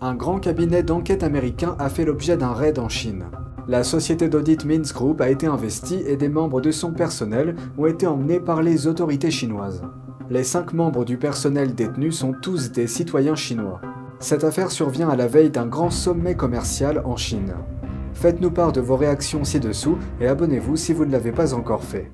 Un grand cabinet d'enquête américain a fait l'objet d'un raid en Chine. La société d'audit Mins Group a été investie et des membres de son personnel ont été emmenés par les autorités chinoises. Les cinq membres du personnel détenus sont tous des citoyens chinois. Cette affaire survient à la veille d'un grand sommet commercial en Chine. Faites-nous part de vos réactions ci-dessous et abonnez-vous si vous ne l'avez pas encore fait.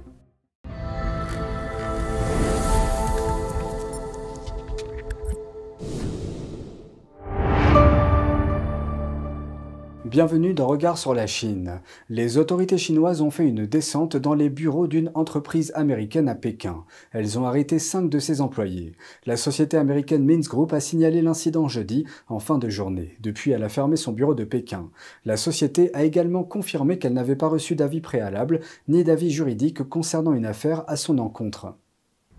Bienvenue dans Regard sur la Chine. Les autorités chinoises ont fait une descente dans les bureaux d'une entreprise américaine à Pékin. Elles ont arrêté cinq de ses employés. La société américaine Mins Group a signalé l'incident jeudi en fin de journée. Depuis, elle a fermé son bureau de Pékin. La société a également confirmé qu'elle n'avait pas reçu d'avis préalable ni d'avis juridique concernant une affaire à son encontre.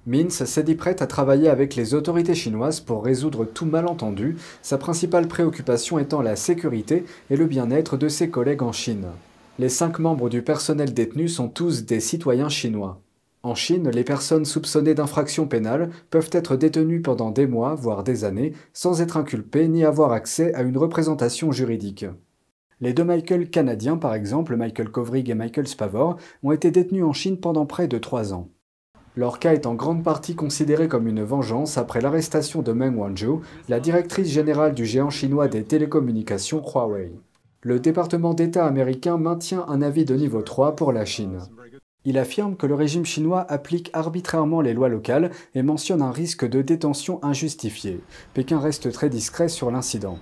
Mins s'est dit prête à travailler avec les autorités chinoises pour résoudre tout malentendu, sa principale préoccupation étant la sécurité et le bien-être de ses collègues en Chine. Les cinq membres du personnel détenu sont tous des citoyens chinois. En Chine, les personnes soupçonnées d'infractions pénales peuvent être détenues pendant des mois, voire des années, sans être inculpées ni avoir accès à une représentation juridique. Les deux Michael canadiens, par exemple, Michael Kovrig et Michael Spavor, ont été détenus en Chine pendant près de trois ans. Leur cas est en grande partie considéré comme une vengeance après l'arrestation de Meng Wanzhou, la directrice générale du géant chinois des télécommunications Huawei. Le département d'État américain maintient un avis de niveau 3 pour la Chine. Il affirme que le régime chinois applique arbitrairement les lois locales et mentionne un risque de détention injustifié. Pékin reste très discret sur l'incident.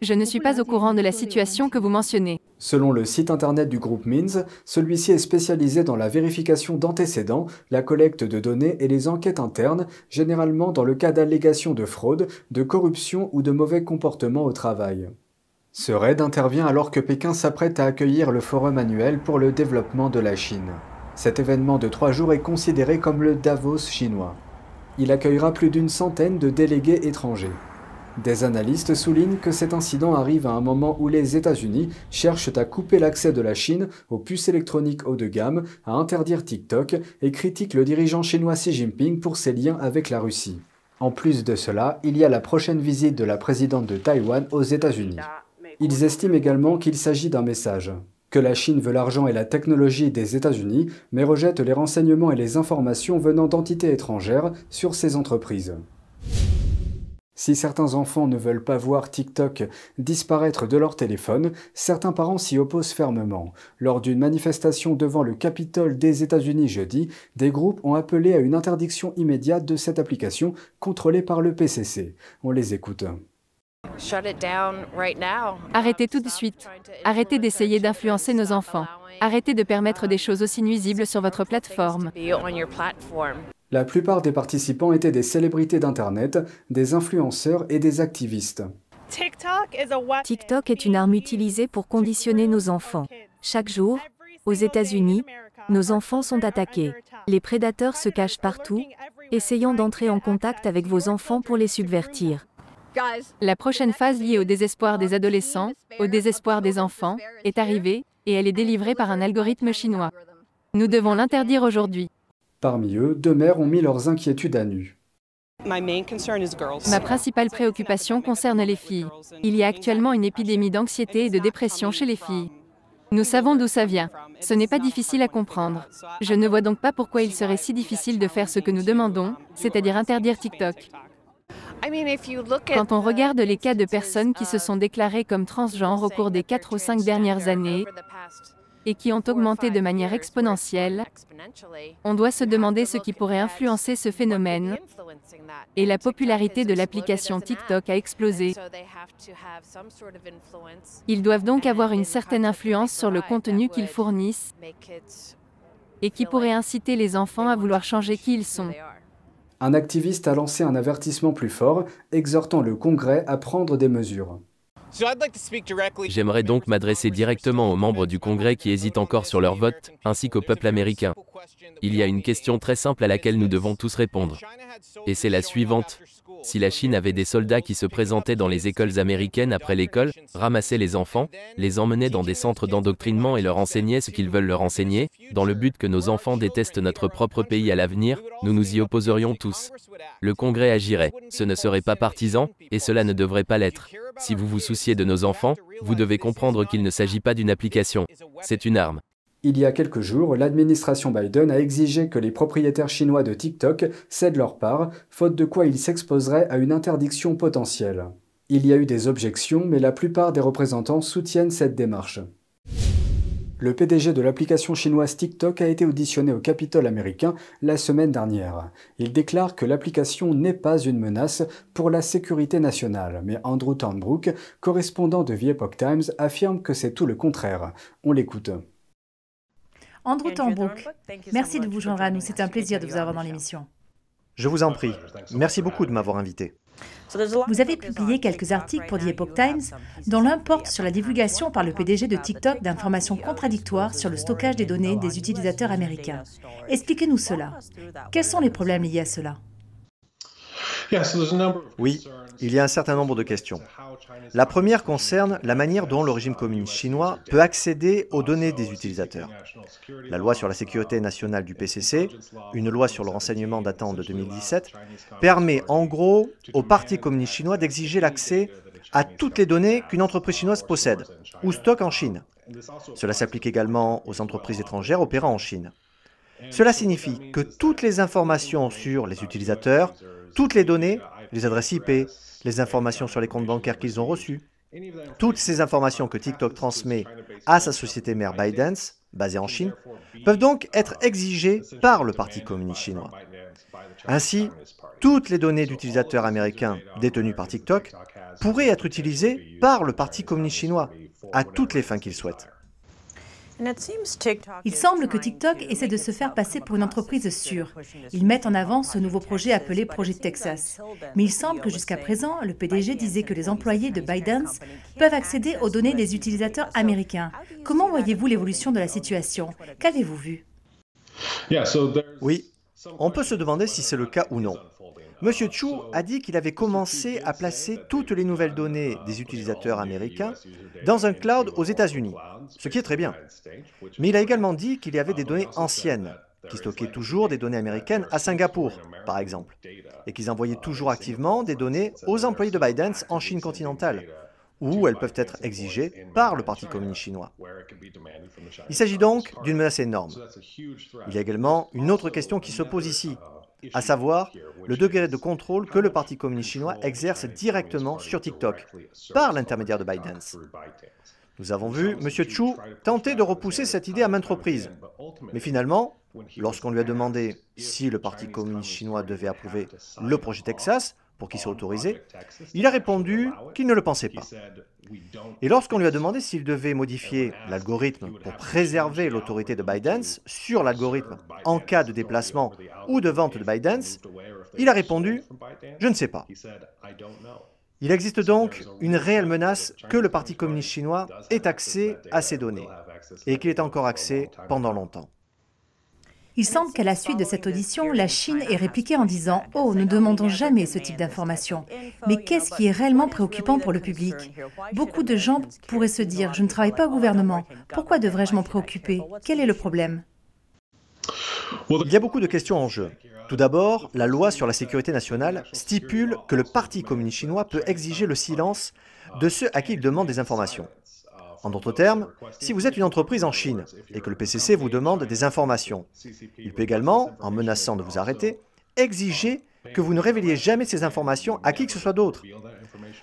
Je ne suis pas au courant de la situation que vous mentionnez. Selon le site internet du groupe MINS, celui-ci est spécialisé dans la vérification d'antécédents, la collecte de données et les enquêtes internes, généralement dans le cas d'allégations de fraude, de corruption ou de mauvais comportements au travail. Ce raid intervient alors que Pékin s'apprête à accueillir le forum annuel pour le développement de la Chine. Cet événement de trois jours est considéré comme le Davos chinois. Il accueillera plus d'une centaine de délégués étrangers. Des analystes soulignent que cet incident arrive à un moment où les États-Unis cherchent à couper l'accès de la Chine aux puces électroniques haut de gamme, à interdire TikTok et critiquent le dirigeant chinois Xi Jinping pour ses liens avec la Russie. En plus de cela, il y a la prochaine visite de la présidente de Taïwan aux États-Unis. Ils estiment également qu'il s'agit d'un message que la Chine veut l'argent et la technologie des États-Unis, mais rejette les renseignements et les informations venant d'entités étrangères sur ces entreprises. Si certains enfants ne veulent pas voir TikTok disparaître de leur téléphone, certains parents s'y opposent fermement. Lors d'une manifestation devant le Capitole des États-Unis jeudi, des groupes ont appelé à une interdiction immédiate de cette application contrôlée par le PCC. On les écoute. Arrêtez tout de suite. Arrêtez d'essayer d'influencer nos enfants. Arrêtez de permettre des choses aussi nuisibles sur votre plateforme. La plupart des participants étaient des célébrités d'Internet, des influenceurs et des activistes. TikTok est une arme utilisée pour conditionner nos enfants. Chaque jour, aux États-Unis, nos enfants sont attaqués. Les prédateurs se cachent partout, essayant d'entrer en contact avec vos enfants pour les subvertir. La prochaine phase liée au désespoir des adolescents, au désespoir des enfants, est arrivée, et elle est délivrée par un algorithme chinois. Nous devons l'interdire aujourd'hui. Parmi eux, deux mères ont mis leurs inquiétudes à nu. Ma principale préoccupation concerne les filles. Il y a actuellement une épidémie d'anxiété et de dépression chez les filles. Nous savons d'où ça vient. Ce n'est pas difficile à comprendre. Je ne vois donc pas pourquoi il serait si difficile de faire ce que nous demandons, c'est-à-dire interdire TikTok. Quand on regarde les cas de personnes qui se sont déclarées comme transgenres au cours des 4 ou 5 dernières années, et qui ont augmenté de manière exponentielle, on doit se demander ce qui pourrait influencer ce phénomène, et la popularité de l'application TikTok a explosé. Ils doivent donc avoir une certaine influence sur le contenu qu'ils fournissent et qui pourrait inciter les enfants à vouloir changer qui ils sont. Un activiste a lancé un avertissement plus fort, exhortant le Congrès à prendre des mesures. J'aimerais donc m'adresser directement aux membres du Congrès qui hésitent encore sur leur vote, ainsi qu'au peuple américain. Il y a une question très simple à laquelle nous devons tous répondre. Et c'est la suivante. Si la Chine avait des soldats qui se présentaient dans les écoles américaines après l'école, ramassaient les enfants, les emmenaient dans des centres d'endoctrinement et leur enseignaient ce qu'ils veulent leur enseigner, dans le but que nos enfants détestent notre propre pays à l'avenir, nous nous y opposerions tous. Le Congrès agirait, ce ne serait pas partisan, et cela ne devrait pas l'être. Si vous vous souciez de nos enfants, vous devez comprendre qu'il ne s'agit pas d'une application, c'est une arme. Il y a quelques jours, l'administration Biden a exigé que les propriétaires chinois de TikTok cèdent leur part, faute de quoi ils s'exposeraient à une interdiction potentielle. Il y a eu des objections, mais la plupart des représentants soutiennent cette démarche. Le PDG de l'application chinoise TikTok a été auditionné au Capitole américain la semaine dernière. Il déclare que l'application n'est pas une menace pour la sécurité nationale, mais Andrew Thornbrook, correspondant de The Epoch Times, affirme que c'est tout le contraire. On l'écoute. Andrew Tambrook, merci de vous joindre à nous. C'est un plaisir de vous avoir dans l'émission. Je vous en prie. Merci beaucoup de m'avoir invité. Vous avez publié quelques articles pour The Epoch Times, dont l'un porte sur la divulgation par le PDG de TikTok d'informations contradictoires sur le stockage des données des utilisateurs américains. Expliquez-nous cela. Quels sont les problèmes liés à cela? Oui, il y a un certain nombre de questions. La première concerne la manière dont le régime communiste chinois peut accéder aux données des utilisateurs. La loi sur la sécurité nationale du PCC, une loi sur le renseignement datant de 2017, permet en gros au Parti communiste chinois d'exiger l'accès à toutes les données qu'une entreprise chinoise possède ou stocke en Chine. Cela s'applique également aux entreprises étrangères opérant en Chine. Cela signifie que toutes les informations sur les utilisateurs, toutes les données, les adresses IP, les informations sur les comptes bancaires qu'ils ont reçus, toutes ces informations que TikTok transmet à sa société mère ByteDance, basée en Chine, peuvent donc être exigées par le Parti communiste chinois. Ainsi, toutes les données d'utilisateurs américains détenues par TikTok pourraient être utilisées par le Parti communiste chinois à toutes les fins qu'il souhaite. Il semble que TikTok essaie de se faire passer pour une entreprise sûre. Ils mettent en avant ce nouveau projet appelé Projet Texas. Mais il semble que jusqu'à présent, le PDG disait que les employés de ByteDance peuvent accéder aux données des utilisateurs américains. Comment voyez-vous l'évolution de la situation Qu'avez-vous vu? Oui, on peut se demander si c'est le cas ou non. Monsieur Chu a dit qu'il avait commencé à placer toutes les nouvelles données des utilisateurs américains dans un cloud aux États-Unis, ce qui est très bien. Mais il a également dit qu'il y avait des données anciennes, qui stockaient toujours des données américaines à Singapour, par exemple, et qu'ils envoyaient toujours activement des données aux employés de Biden en Chine continentale, où elles peuvent être exigées par le Parti communiste chinois. Il s'agit donc d'une menace énorme. Il y a également une autre question qui se pose ici, à savoir le degré de contrôle que le Parti communiste chinois exerce directement sur TikTok, par l'intermédiaire de Biden. Nous avons vu M. Chu tenter de repousser cette idée à maintes reprises. Mais finalement, lorsqu'on lui a demandé si le Parti communiste chinois devait approuver le projet Texas, pour qu'il soit autorisé, il a répondu qu'il ne le pensait pas. Et lorsqu'on lui a demandé s'il devait modifier l'algorithme pour préserver l'autorité de Biden sur l'algorithme en cas de déplacement ou de vente de Biden, il a répondu ⁇ Je ne sais pas ⁇ Il existe donc une réelle menace que le Parti communiste chinois ait accès à ces données et qu'il ait encore accès pendant longtemps. Il semble qu'à la suite de cette audition, la Chine ait répliqué en disant ⁇ Oh, nous ne demandons jamais ce type d'informations. Mais qu'est-ce qui est réellement préoccupant pour le public? Beaucoup de gens pourraient se dire ⁇ Je ne travaille pas au gouvernement. Pourquoi devrais-je m'en préoccuper? Quel est le problème ?⁇ Il y a beaucoup de questions en jeu. Tout d'abord, la loi sur la sécurité nationale stipule que le Parti communiste chinois peut exiger le silence de ceux à qui il demande des informations. En d'autres termes, si vous êtes une entreprise en Chine et que le PCC vous demande des informations, il peut également, en menaçant de vous arrêter, exiger que vous ne révéliez jamais ces informations à qui que ce soit d'autre.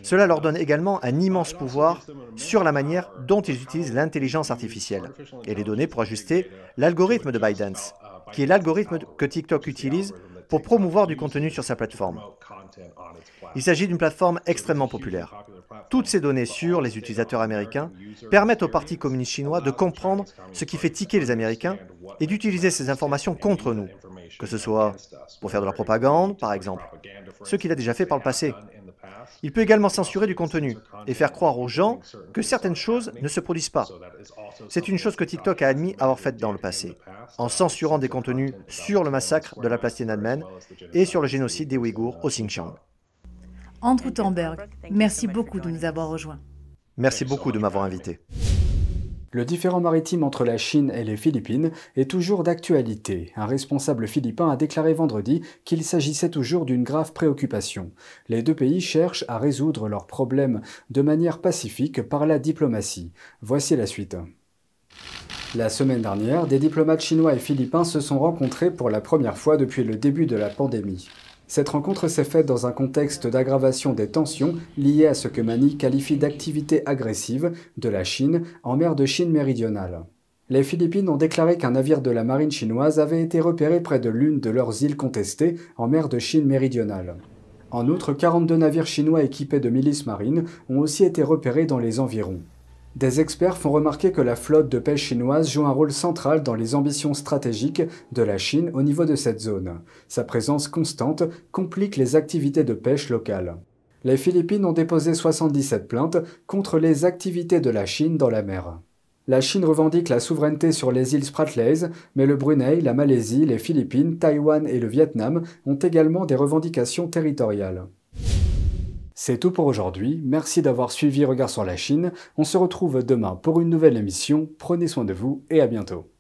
Cela leur donne également un immense pouvoir sur la manière dont ils utilisent l'intelligence artificielle et les données pour ajuster l'algorithme de ByteDance, qui est l'algorithme que TikTok utilise pour promouvoir du contenu sur sa plateforme. Il s'agit d'une plateforme extrêmement populaire. Toutes ces données sur les utilisateurs américains permettent au Parti communiste chinois de comprendre ce qui fait tiquer les Américains et d'utiliser ces informations contre nous, que ce soit pour faire de la propagande, par exemple, ce qu'il a déjà fait par le passé. Il peut également censurer du contenu et faire croire aux gens que certaines choses ne se produisent pas. C'est une chose que TikTok a admis avoir faite dans le passé, en censurant des contenus sur le massacre de la place Tiananmen et sur le génocide des Ouïghours au Xinjiang. Andrew Thornberg, merci beaucoup de nous avoir rejoints. Merci beaucoup de m'avoir invité. Le différend maritime entre la Chine et les Philippines est toujours d'actualité. Un responsable philippin a déclaré vendredi qu'il s'agissait toujours d'une grave préoccupation. Les deux pays cherchent à résoudre leurs problèmes de manière pacifique par la diplomatie. Voici la suite. La semaine dernière, des diplomates chinois et philippins se sont rencontrés pour la première fois depuis le début de la pandémie. Cette rencontre s'est faite dans un contexte d'aggravation des tensions liées à ce que Mani qualifie d'activité agressive de la Chine en mer de Chine méridionale. Les Philippines ont déclaré qu'un navire de la marine chinoise avait été repéré près de l'une de leurs îles contestées en mer de Chine méridionale. En outre, 42 navires chinois équipés de milices marines ont aussi été repérés dans les environs. Des experts font remarquer que la flotte de pêche chinoise joue un rôle central dans les ambitions stratégiques de la Chine au niveau de cette zone. Sa présence constante complique les activités de pêche locales. Les Philippines ont déposé 77 plaintes contre les activités de la Chine dans la mer. La Chine revendique la souveraineté sur les îles Spratleys, mais le Brunei, la Malaisie, les Philippines, Taïwan et le Vietnam ont également des revendications territoriales. C'est tout pour aujourd'hui, merci d'avoir suivi Regard sur la Chine, on se retrouve demain pour une nouvelle émission, prenez soin de vous et à bientôt.